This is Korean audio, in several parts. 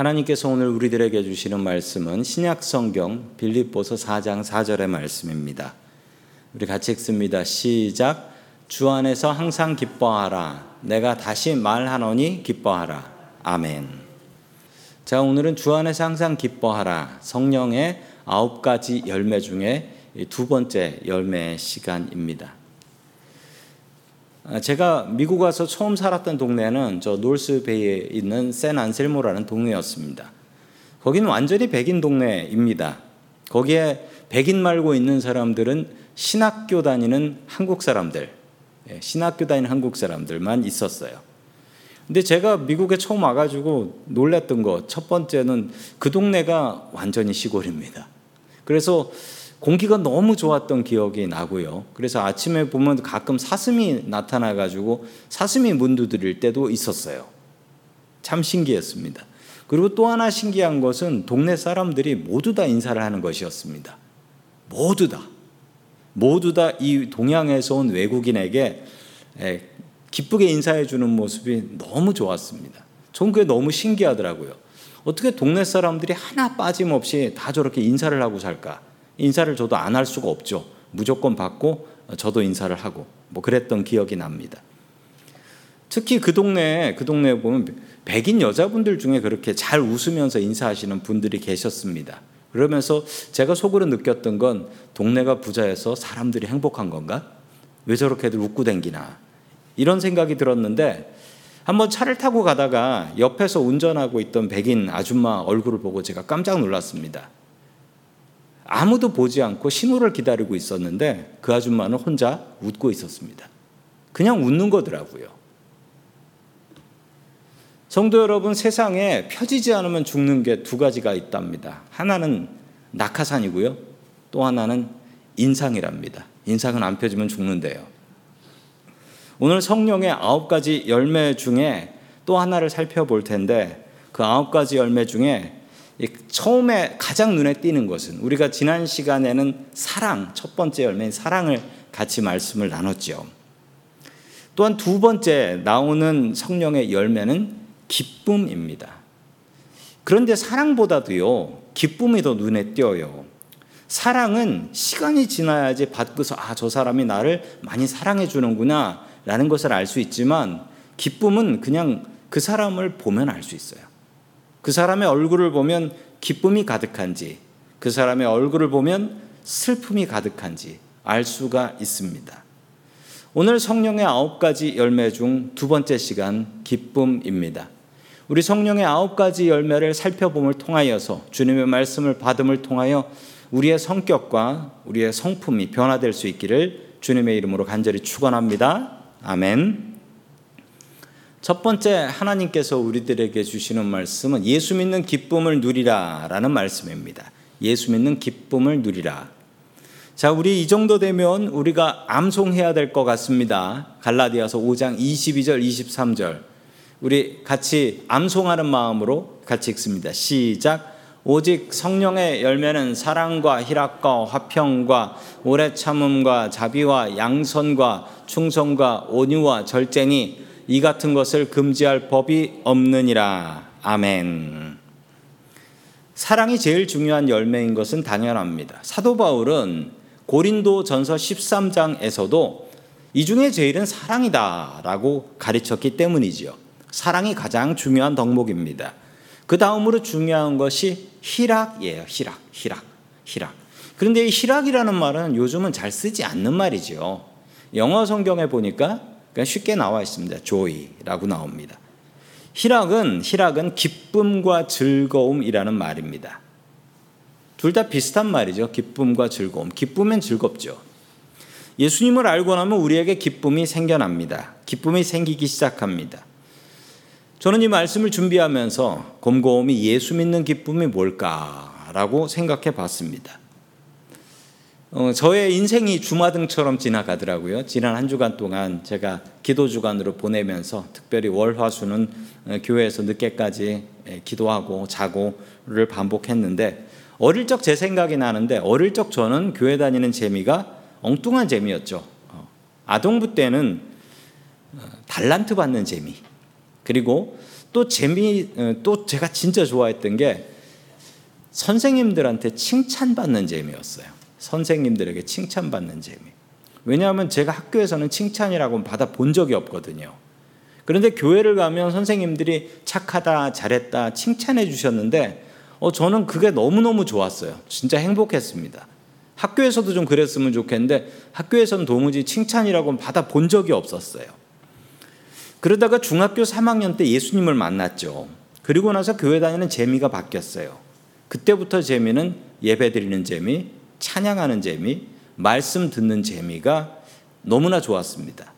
하나님께서 오늘 우리들에게 주시는 말씀은 신약 성경 빌립보서 4장 4절의 말씀입니다. 우리 같이 읽습니다. 시작. 주 안에서 항상 기뻐하라. 내가 다시 말하노니 기뻐하라. 아멘. 자, 오늘은 주 안에서 항상 기뻐하라. 성령의 아홉 가지 열매 중에 두 번째 열매 시간입니다. 아, 제가 미국 와서 처음 살았던 동네는 저 노스베이에 있는 샌 안셀모라는 동네였습니다. 거기는 완전히 백인 동네입니다. 거기에 백인 말고 있는 사람들은 신학교 다니는 한국 사람들, 예, 신학교 다니는 한국 사람들만 있었어요. 근데 제가 미국에 처음 와가지고 놀랬던 거 첫 번째는 그 동네가 완전히 시골입니다. 그래서 공기가 너무 좋았던 기억이 나고요. 그래서 아침에 보면 가끔 사슴이 나타나가지고 사슴이 문 두드릴 때도 있었어요. 참 신기했습니다. 그리고 또 하나 신기한 것은 동네 사람들이 모두 다 인사를 하는 것이었습니다. 모두 다. 모두 다 이 동양에서 온 외국인에게 기쁘게 인사해 주는 모습이 너무 좋았습니다. 전 그게 너무 신기하더라고요. 어떻게 동네 사람들이 하나 빠짐없이 다 저렇게 인사를 하고 살까? 인사를 저도 안 할 수가 없죠. 무조건 받고 저도 인사를 하고 뭐 그랬던 기억이 납니다. 특히 그 동네에 그 동네에 보면 백인 여자분들 중에 그렇게 잘 웃으면서 인사하시는 분들이 계셨습니다. 그러면서 제가 속으로 느꼈던 건 동네가 부자여서 사람들이 행복한 건가? 왜 저렇게들 웃고 댕기나? 이런 생각이 들었는데 한번 차를 타고 가다가 옆에서 운전하고 있던 백인 아줌마 얼굴을 보고 제가 깜짝 놀랐습니다. 아무도 보지 않고 신호를 기다리고 있었는데 그 아줌마는 혼자 웃고 있었습니다. 그냥 웃는 거더라고요. 성도 여러분, 세상에 펴지지 않으면 죽는 게 두 가지가 있답니다. 하나는 낙하산이고요. 또 하나는 인상이랍니다. 인상은 안 펴지면 죽는데요. 오늘 성령의 아홉 가지 열매 중에 또 하나를 살펴볼 텐데 그 아홉 가지 열매 중에 처음에 가장 눈에 띄는 것은 우리가 지난 시간에는 사랑, 첫 번째 열매인 사랑을 같이 말씀을 나눴죠. 또한 두 번째 나오는 성령의 열매는 기쁨입니다. 그런데 사랑보다도요, 기쁨이 더 눈에 띄어요. 사랑은 시간이 지나야지 받고서, 아, 저 사람이 나를 많이 사랑해 주는구나, 라는 것을 알 수 있지만, 기쁨은 그냥 그 사람을 보면 알 수 있어요. 그 사람의 얼굴을 보면 기쁨이 가득한지, 그 사람의 얼굴을 보면 슬픔이 가득한지 알 수가 있습니다. 오늘 성령의 아홉 가지 열매 중 두 번째 시간 기쁨입니다. 우리 성령의 아홉 가지 열매를 살펴봄을 통하여서 주님의 말씀을 받음을 통하여 우리의 성격과 우리의 성품이 변화될 수 있기를 주님의 이름으로 간절히 축원합니다. 아멘. 첫 번째 하나님께서 우리들에게 주시는 말씀은 예수 믿는 기쁨을 누리라라는 말씀입니다. 예수 믿는 기쁨을 누리라. 자, 우리 이 정도 되면 우리가 암송해야 될 것 같습니다. 갈라디아서 5장 22절, 23절. 우리 같이 암송하는 마음으로 같이 읽습니다. 시작. 오직 성령의 열매는 사랑과 희락과 화평과 오래 참음과 자비와 양선과 충성과 온유와 절제니 이 같은 것을 금지할 법이 없느니라. 아멘. 사랑이 제일 중요한 열매인 것은 당연합니다. 사도 바울은 고린도 전서 13장에서도 이 중에 제일은 사랑이다라고 가르쳤기 때문이지요. 사랑이 가장 중요한 덕목입니다. 그 다음으로 중요한 것이 희락이에요. 희락, 희락, 희락. 그런데 이 희락이라는 말은 요즘은 잘 쓰지 않는 말이죠. 영어 성경에 보니까 그러니까 쉽게 나와 있습니다. joy라고 나옵니다. 희락은 희락은 기쁨과 즐거움이라는 말입니다. 둘 다 비슷한 말이죠. 기쁨과 즐거움. 기쁨은 즐겁죠. 예수님을 알고 나면 우리에게 기쁨이 생겨납니다. 기쁨이 생기기 시작합니다. 저는 이 말씀을 준비하면서 곰곰이 예수 믿는 기쁨이 뭘까라고 생각해 봤습니다. 어, 저의 인생이 주마등처럼 지나가더라고요. 지난 한 주간 동안 제가 기도 주간으로 보내면서 특별히 월화수는 어, 교회에서 늦게까지 예, 기도하고 자고를 반복했는데 어릴 적 제 생각이 나는데 어릴 적 저는 교회 다니는 재미가 엉뚱한 재미였죠. 어, 아동부 때는 어, 달란트 받는 재미 그리고 또 재미 어, 또 제가 진짜 좋아했던 게 선생님들한테 칭찬받는 재미였어요. 선생님들에게 칭찬받는 재미. 왜냐하면 제가 학교에서는 칭찬이라고 받아 본 적이 없거든요. 그런데 교회를 가면 선생님들이 착하다, 잘했다, 칭찬해 주셨는데, 어, 저는 그게 너무너무 좋았어요. 진짜 행복했습니다. 학교에서도 좀 그랬으면 좋겠는데, 학교에서는 도무지 칭찬이라고 받아 본 적이 없었어요. 그러다가 중학교 3학년 때 예수님을 만났죠. 그리고 나서 교회 다니는 재미가 바뀌었어요. 그때부터 재미는 예배 드리는 재미, 찬양하는 재미, 말씀 듣는 재미가 너무나 좋았습니다.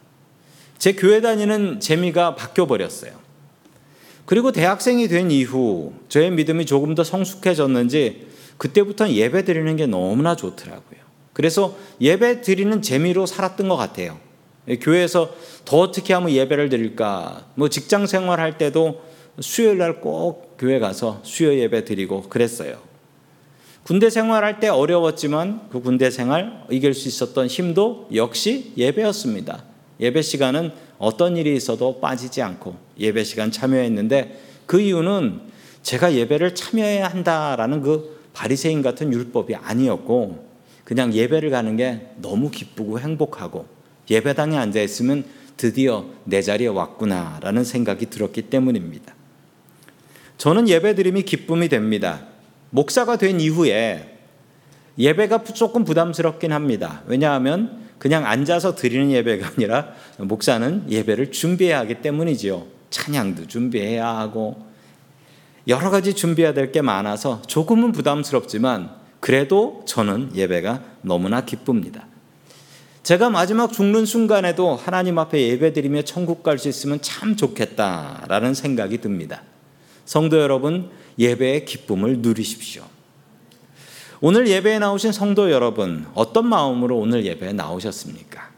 제 교회 다니는 재미가 바뀌어 버렸어요. 그리고 대학생이 된 이후 저의 믿음이 조금 더 성숙해졌는지 그때부터 예배 드리는 게 너무나 좋더라고요. 그래서 예배 드리는 재미로 살았던 것 같아요. 교회에서 더 어떻게 하면 예배를 드릴까? 뭐 직장 생활할 때도 수요일 날 꼭 교회 가서 수요 예배 드리고 그랬어요. 군대 생활할 때 어려웠지만 그 군대 생활 이길 수 있었던 힘도 역시 예배였습니다. 예배 시간은 어떤 일이 있어도 빠지지 않고 예배 시간 참여했는데 그 이유는 제가 예배를 참여해야 한다라는 그 바리새인 같은 율법이 아니었고 그냥 예배를 가는 게 너무 기쁘고 행복하고 예배당에 앉아 있으면 드디어 내 자리에 왔구나라는 생각이 들었기 때문입니다. 저는 예배드림이 기쁨이 됩니다. 목사가 된 이후에 예배가 조금 부담스럽긴 합니다. 왜냐하면 그냥 앉아서 드리는 예배가 아니라 목사는 예배를 준비해야 하기 때문이지요. 찬양도 준비해야 하고 여러 가지 준비해야 될 게 많아서 조금은 부담스럽지만 그래도 저는 예배가 너무나 기쁩니다. 제가 마지막 죽는 순간에도 하나님 앞에 예배드리며 천국 갈 수 있으면 참 좋겠다라는 생각이 듭니다. 성도 여러분, 예배의 기쁨을 누리십시오. 오늘 예배에 나오신 성도 여러분, 어떤 마음으로 오늘 예배에 나오셨습니까?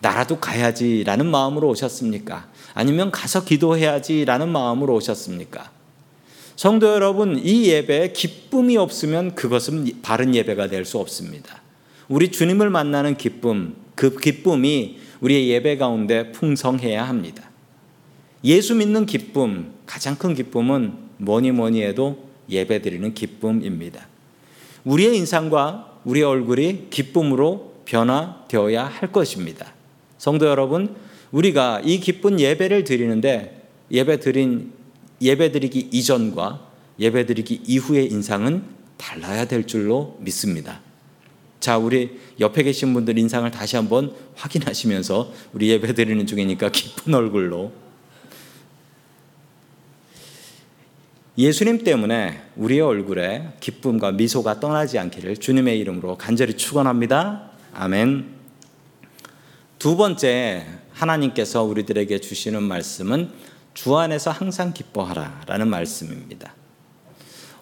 나라도 가야지라는 마음으로 오셨습니까? 아니면 가서 기도해야지라는 마음으로 오셨습니까? 성도 여러분, 이 예배에 기쁨이 없으면 그것은 바른 예배가 될 수 없습니다. 우리 주님을 만나는 기쁨, 그 기쁨이 우리의 예배 가운데 풍성해야 합니다. 예수 믿는 기쁨, 가장 큰 기쁨은 뭐니 뭐니 해도 예배 드리는 기쁨입니다. 우리의 인상과 우리의 얼굴이 기쁨으로 변화되어야 할 것입니다. 성도 여러분, 우리가 이 기쁜 예배를 드리는데 예배 드린 예배 드리기 이전과 예배 드리기 이후의 인상은 달라야 될 줄로 믿습니다. 자, 우리 옆에 계신 분들 인상을 다시 한번 확인하시면서 우리 예배 드리는 중이니까 기쁜 얼굴로 예수님 때문에 우리의 얼굴에 기쁨과 미소가 떠나지 않기를 주님의 이름으로 간절히 축원합니다. 아멘. 두 번째 하나님께서 우리들에게 주시는 말씀은 주 안에서 항상 기뻐하라라는 말씀입니다.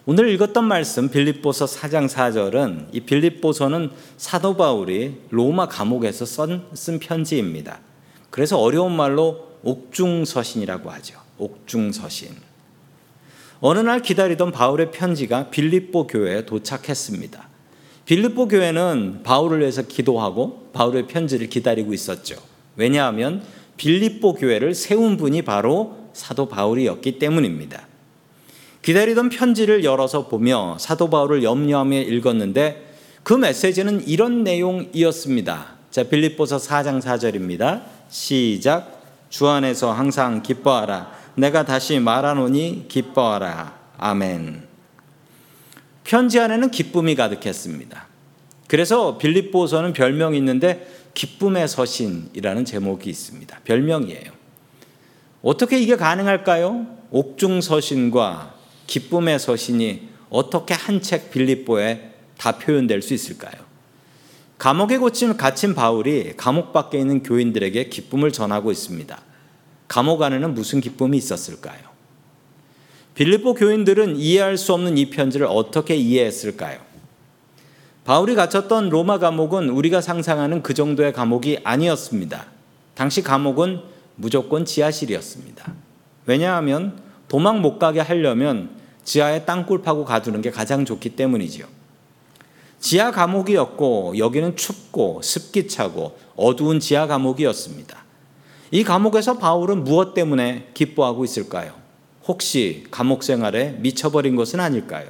오늘 읽었던 말씀 빌립보서 4장 4절은 이 빌립보서는 사도 바울이 로마 감옥에서 쓴, 쓴 편지입니다. 그래서 어려운 말로 옥중서신이라고 하죠. 옥중서신. 어느 날 기다리던 바울의 편지가 빌립보 교회에 도착했습니다. 빌립보 교회는 바울을 위해서 기도하고 바울의 편지를 기다리고 있었죠. 왜냐하면 빌립보 교회를 세운 분이 바로 사도 바울이었기 때문입니다. 기다리던 편지를 열어서 보며 사도 바울을 염려하며 읽었는데 그 메시지는 이런 내용이었습니다. 자, 빌립보서 4장 4절입니다. 시작. 주 안에서 항상 기뻐하라. 내가 다시 말하노니 기뻐하라. 아멘. 편지 안에는 기쁨이 가득했습니다. 그래서 빌립보서는 별명이 있는데 기쁨의 서신이라는 제목이 있습니다. 별명이에요. 어떻게 이게 가능할까요? 옥중 서신과 기쁨의 서신이 어떻게 한 책 빌립보에 다 표현될 수 있을까요? 감옥에 갇힌 바울이 감옥 밖에 있는 교인들에게 기쁨을 전하고 있습니다. 감옥 안에는 무슨 기쁨이 있었을까요? 빌립보 교인들은 이해할 수 없는 이 편지를 어떻게 이해했을까요? 바울이 갇혔던 로마 감옥은 우리가 상상하는 그 정도의 감옥이 아니었습니다. 당시 감옥은 무조건 지하실이었습니다. 왜냐하면 도망 못 가게 하려면 지하에 땅굴 파고 가두는 게 가장 좋기 때문이지요. 지하 감옥이었고 여기는 춥고 습기 차고 어두운 지하 감옥이었습니다. 이 감옥에서 바울은 무엇 때문에 기뻐하고 있을까요? 혹시 감옥 생활에 미쳐버린 것은 아닐까요?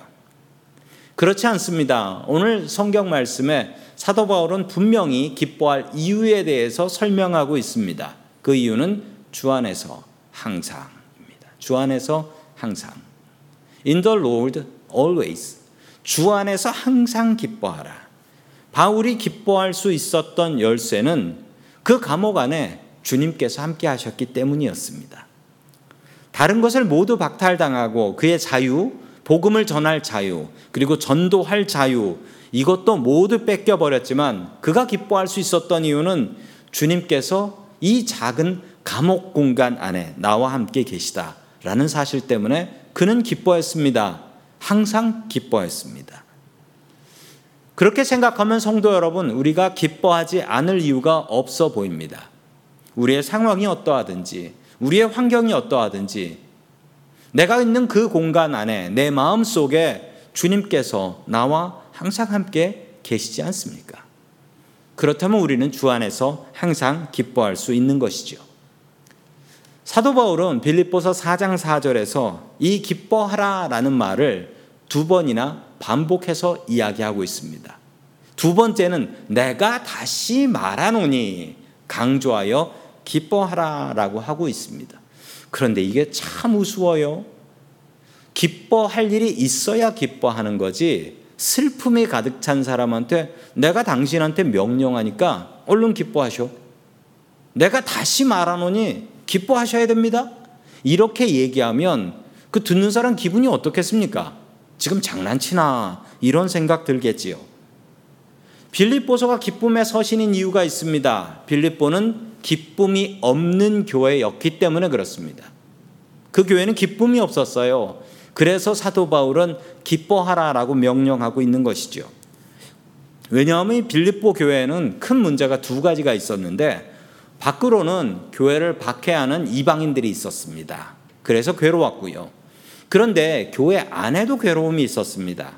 그렇지 않습니다. 오늘 성경 말씀에 사도 바울은 분명히 기뻐할 이유에 대해서 설명하고 있습니다. 그 이유는 주 안에서 항상입니다. 주 안에서 항상. In the Lord always. 주 안에서 항상 기뻐하라. 바울이 기뻐할 수 있었던 열쇠는 그 감옥 안에 주님께서 함께 하셨기 때문이었습니다. 다른 것을 모두 박탈당하고 그의 자유, 복음을 전할 자유, 그리고 전도할 자유, 이것도 모두 뺏겨버렸지만 그가 기뻐할 수 있었던 이유는 주님께서 이 작은 감옥 공간 안에 나와 함께 계시다라는 사실 때문에 그는 기뻐했습니다. 항상 기뻐했습니다. 그렇게 생각하면 성도 여러분, 우리가 기뻐하지 않을 이유가 없어 보입니다. 우리의 상황이 어떠하든지, 우리의 환경이 어떠하든지, 내가 있는 그 공간 안에 내 마음 속에 주님께서 나와 항상 함께 계시지 않습니까? 그렇다면 우리는 주 안에서 항상 기뻐할 수 있는 것이죠. 사도 바울은 빌립보서 4장 4절에서 이 기뻐하라라는 말을 두 번이나 반복해서 이야기하고 있습니다. 두 번째는 내가 다시 말하노니 강조하여 기뻐하라라고 하고 있습니다. 그런데 이게 참 우스워요. 기뻐할 일이 있어야 기뻐하는 거지. 슬픔이 가득 찬 사람한테 내가 당신한테 명령하니까 얼른 기뻐하셔. 내가 다시 말하노니 기뻐하셔야 됩니다. 이렇게 얘기하면 그 듣는 사람 기분이 어떻겠습니까? 지금 장난치나 이런 생각 들겠지요. 빌립보서가 기쁨의 서신인 이유가 있습니다. 빌립보는 기쁨이 없는 교회였기 때문에 그렇습니다. 그 교회는 기쁨이 없었어요. 그래서 사도 바울은 기뻐하라라고 명령하고 있는 것이죠. 왜냐하면 빌립보 교회에는 큰 문제가 두 가지가 있었는데 밖으로는 교회를 박해하는 이방인들이 있었습니다. 그래서 괴로웠고요. 그런데 교회 안에도 괴로움이 있었습니다.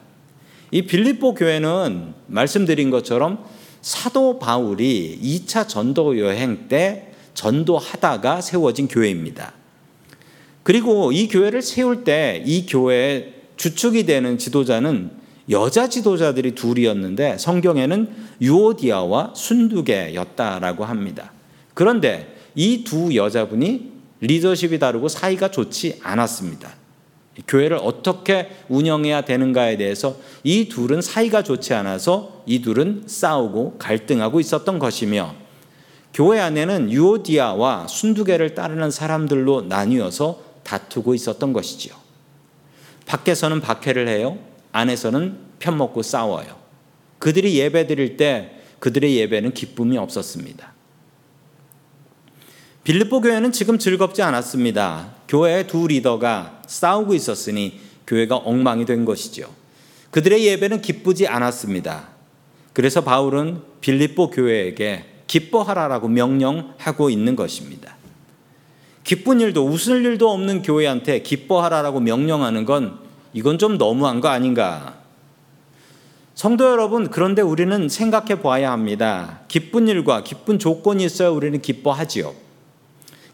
이 빌립보 교회는 말씀드린 것처럼 사도 바울이 2차 전도 여행 때 전도하다가 세워진 교회입니다. 그리고 이 교회를 세울 때 이 교회의 주축이 되는 지도자는 여자 지도자들이 둘이었는데 성경에는 유오디아와 순두개였다라고 합니다. 그런데 이 두 여자분이 리더십이 다르고 사이가 좋지 않았습니다. 교회를 어떻게 운영해야 되는가에 대해서 이 둘은 사이가 좋지 않아서 이 둘은 싸우고 갈등하고 있었던 것이며 교회 안에는 유오디아와 순두개를 따르는 사람들로 나뉘어서 다투고 있었던 것이지요. 밖에서는 박해를 해요. 안에서는 편먹고 싸워요. 그들이 예배 드릴 때 그들의 예배는 기쁨이 없었습니다. 빌립보 교회는 지금 즐겁지 않았습니다. 교회의 두 리더가 싸우고 있었으니 교회가 엉망이 된 것이죠. 그들의 예배는 기쁘지 않았습니다. 그래서 바울은 빌립보 교회에게 기뻐하라라고 명령하고 있는 것입니다. 기쁜 일도 웃을 일도 없는 교회한테 기뻐하라라고 명령하는 건 이건 좀 너무한 거 아닌가? 성도 여러분, 그런데 우리는 생각해 봐야 합니다. 기쁜 일과 기쁜 조건이 있어야 우리는 기뻐하지요.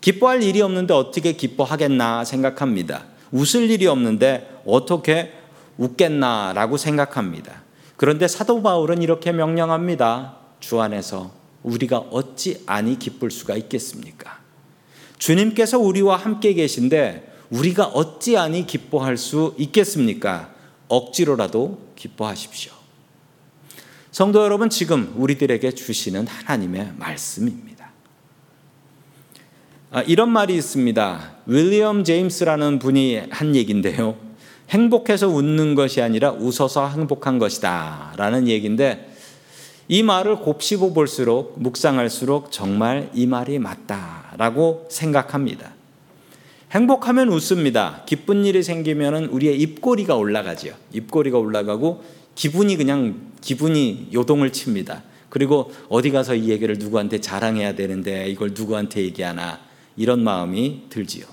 기뻐할 일이 없는데 어떻게 기뻐하겠나 생각합니다. 웃을 일이 없는데 어떻게 웃겠나라고 생각합니다. 그런데 사도 바울은 이렇게 명령합니다. 주 안에서 우리가 어찌 아니 기쁠 수가 있겠습니까? 주님께서 우리와 함께 계신데 우리가 어찌 아니 기뻐할 수 있겠습니까? 억지로라도 기뻐하십시오. 성도 여러분, 지금 우리들에게 주시는 하나님의 말씀입니다. 아, 이런 말이 있습니다. 윌리엄 제임스라는 분이 한 얘기인데요. 행복해서 웃는 것이 아니라 웃어서 행복한 것이다. 라는 얘기인데 이 말을 곱씹어 볼수록 묵상할수록 정말 이 말이 맞다라고 생각합니다. 행복하면 웃습니다. 기쁜 일이 생기면 우리의 입꼬리가 올라가지요. 입꼬리가 올라가고 기분이 그냥 기분이 요동을 칩니다. 그리고 어디 가서 이 얘기를 누구한테 자랑해야 되는데 이걸 누구한테 얘기하나 이런 마음이 들지요.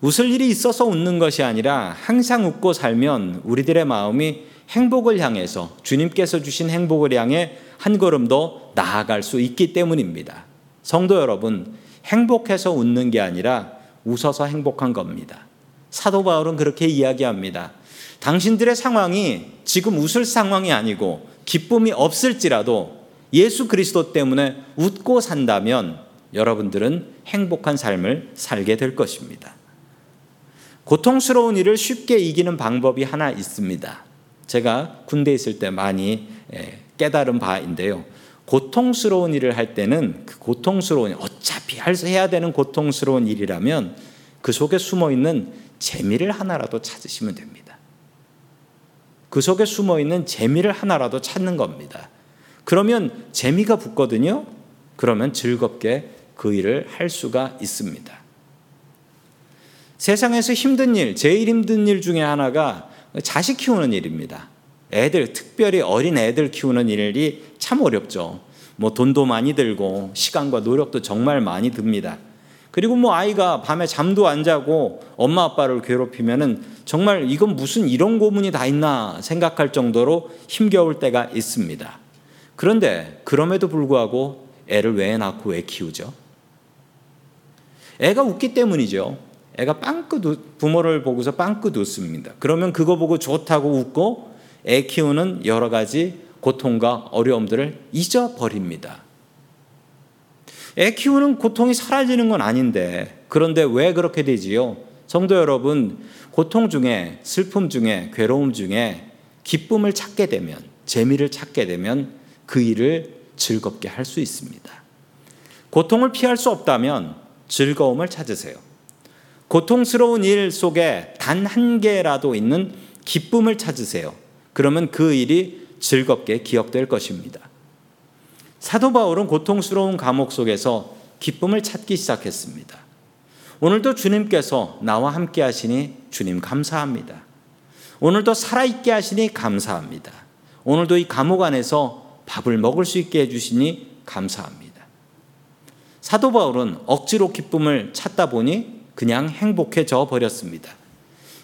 웃을 일이 있어서 웃는 것이 아니라 항상 웃고 살면 우리들의 마음이 행복을 향해서 주님께서 주신 행복을 향해 한 걸음 더 나아갈 수 있기 때문입니다. 성도 여러분, 행복해서 웃는 게 아니라 웃어서 행복한 겁니다. 사도 바울은 그렇게 이야기합니다. 당신들의 상황이 지금 웃을 상황이 아니고 기쁨이 없을지라도 예수 그리스도 때문에 웃고 산다면 여러분들은 행복한 삶을 살게 될 것입니다. 고통스러운 일을 쉽게 이기는 방법이 하나 있습니다. 제가 군대에 있을 때 많이 깨달은 바인데요. 고통스러운 일을 할 때는 그 고통스러운 어차피 해야 되는 고통스러운 일이라면 그 속에 숨어 있는 재미를 하나라도 찾으시면 됩니다. 그 속에 숨어 있는 재미를 하나라도 찾는 겁니다. 그러면 재미가 붙거든요. 그러면 즐겁게 그 일을 할 수가 있습니다. 세상에서 힘든 일, 제일 힘든 일 중에 하나가 자식 키우는 일입니다. 애들, 특별히 어린 애들 키우는 일이 참 어렵죠. 뭐 돈도 많이 들고 시간과 노력도 정말 많이 듭니다. 그리고 뭐 아이가 밤에 잠도 안 자고 엄마 아빠를 괴롭히면은 정말 이건 무슨 이런 고문이 다 있나 생각할 정도로 힘겨울 때가 있습니다. 그런데 그럼에도 불구하고 애를 왜 낳고 왜 키우죠? 애가 웃기 때문이죠. 애가 빵긋 부모를 보고서 빵긋 웃습니다. 그러면 그거 보고 좋다고 웃고 애 키우는 여러 가지 고통과 어려움들을 잊어버립니다. 애 키우는 고통이 사라지는 건 아닌데 그런데 왜 그렇게 되지요? 성도 여러분, 고통 중에 슬픔 중에 괴로움 중에 기쁨을 찾게 되면 재미를 찾게 되면 그 일을 즐겁게 할 수 있습니다. 고통을 피할 수 없다면 즐거움을 찾으세요. 고통스러운 일 속에 단 한 개라도 있는 기쁨을 찾으세요. 그러면 그 일이 즐겁게 기억될 것입니다. 사도 바울은 고통스러운 감옥 속에서 기쁨을 찾기 시작했습니다. 오늘도 주님께서 나와 함께 하시니 주님 감사합니다. 오늘도 살아있게 하시니 감사합니다. 오늘도 이 감옥 안에서 밥을 먹을 수 있게 해주시니 감사합니다. 사도 바울은 억지로 기쁨을 찾다 보니 그냥 행복해져 버렸습니다.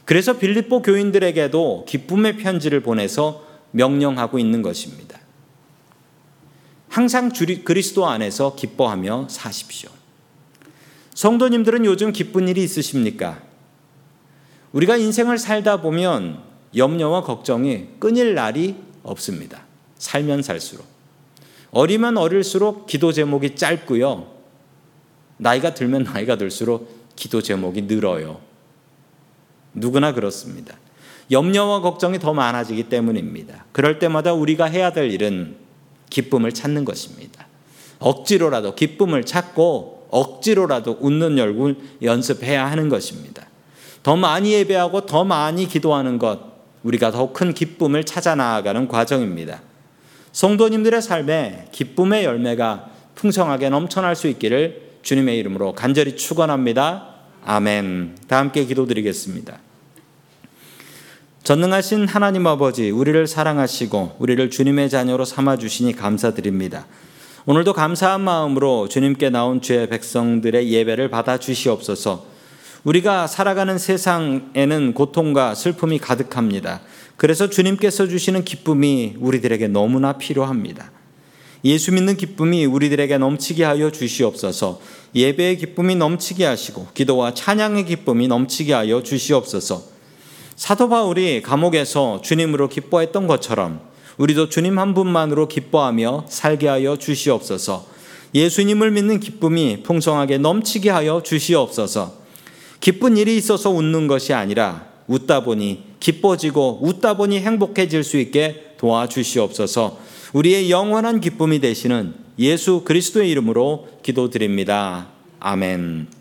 그래서 빌립보 교인들에게도 기쁨의 편지를 보내서 명령하고 있는 것입니다. 항상 그리스도 안에서 기뻐하며 사십시오. 성도님들은 요즘 기쁜 일이 있으십니까? 우리가 인생을 살다 보면 염려와 걱정이 끊일 날이 없습니다. 살면 살수록. 어리면 어릴수록 기도 제목이 짧고요. 나이가 들면 나이가 들수록 기도 제목이 늘어요. 누구나 그렇습니다. 염려와 걱정이 더 많아지기 때문입니다. 그럴 때마다 우리가 해야 될 일은 기쁨을 찾는 것입니다. 억지로라도 기쁨을 찾고 억지로라도 웃는 얼굴 연습해야 하는 것입니다. 더 많이 예배하고 더 많이 기도하는 것, 우리가 더 큰 기쁨을 찾아 나아가는 과정입니다. 성도님들의 삶에 기쁨의 열매가 풍성하게 넘쳐날 수 있기를 주님의 이름으로 간절히 축원합니다. 아멘. 다 함께 기도드리겠습니다. 전능하신 하나님 아버지, 우리를 사랑하시고 우리를 주님의 자녀로 삼아 주시니 감사드립니다. 오늘도 감사한 마음으로 주님께 나온 주의 백성들의 예배를 받아 주시옵소서. 우리가 살아가는 세상에는 고통과 슬픔이 가득합니다. 그래서 주님께서 주시는 기쁨이 우리들에게 너무나 필요합니다. 예수 믿는 기쁨이 우리들에게 넘치게 하여 주시옵소서. 예배의 기쁨이 넘치게 하시고 기도와 찬양의 기쁨이 넘치게 하여 주시옵소서. 사도 바울이 감옥에서 주님으로 기뻐했던 것처럼 우리도 주님 한 분만으로 기뻐하며 살게 하여 주시옵소서. 예수님을 믿는 기쁨이 풍성하게 넘치게 하여 주시옵소서. 기쁜 일이 있어서 웃는 것이 아니라 웃다 보니 기뻐지고 웃다 보니 행복해질 수 있게 도와주시옵소서. 우리의 영원한 기쁨이 되시는 예수 그리스도의 이름으로 기도드립니다. 아멘.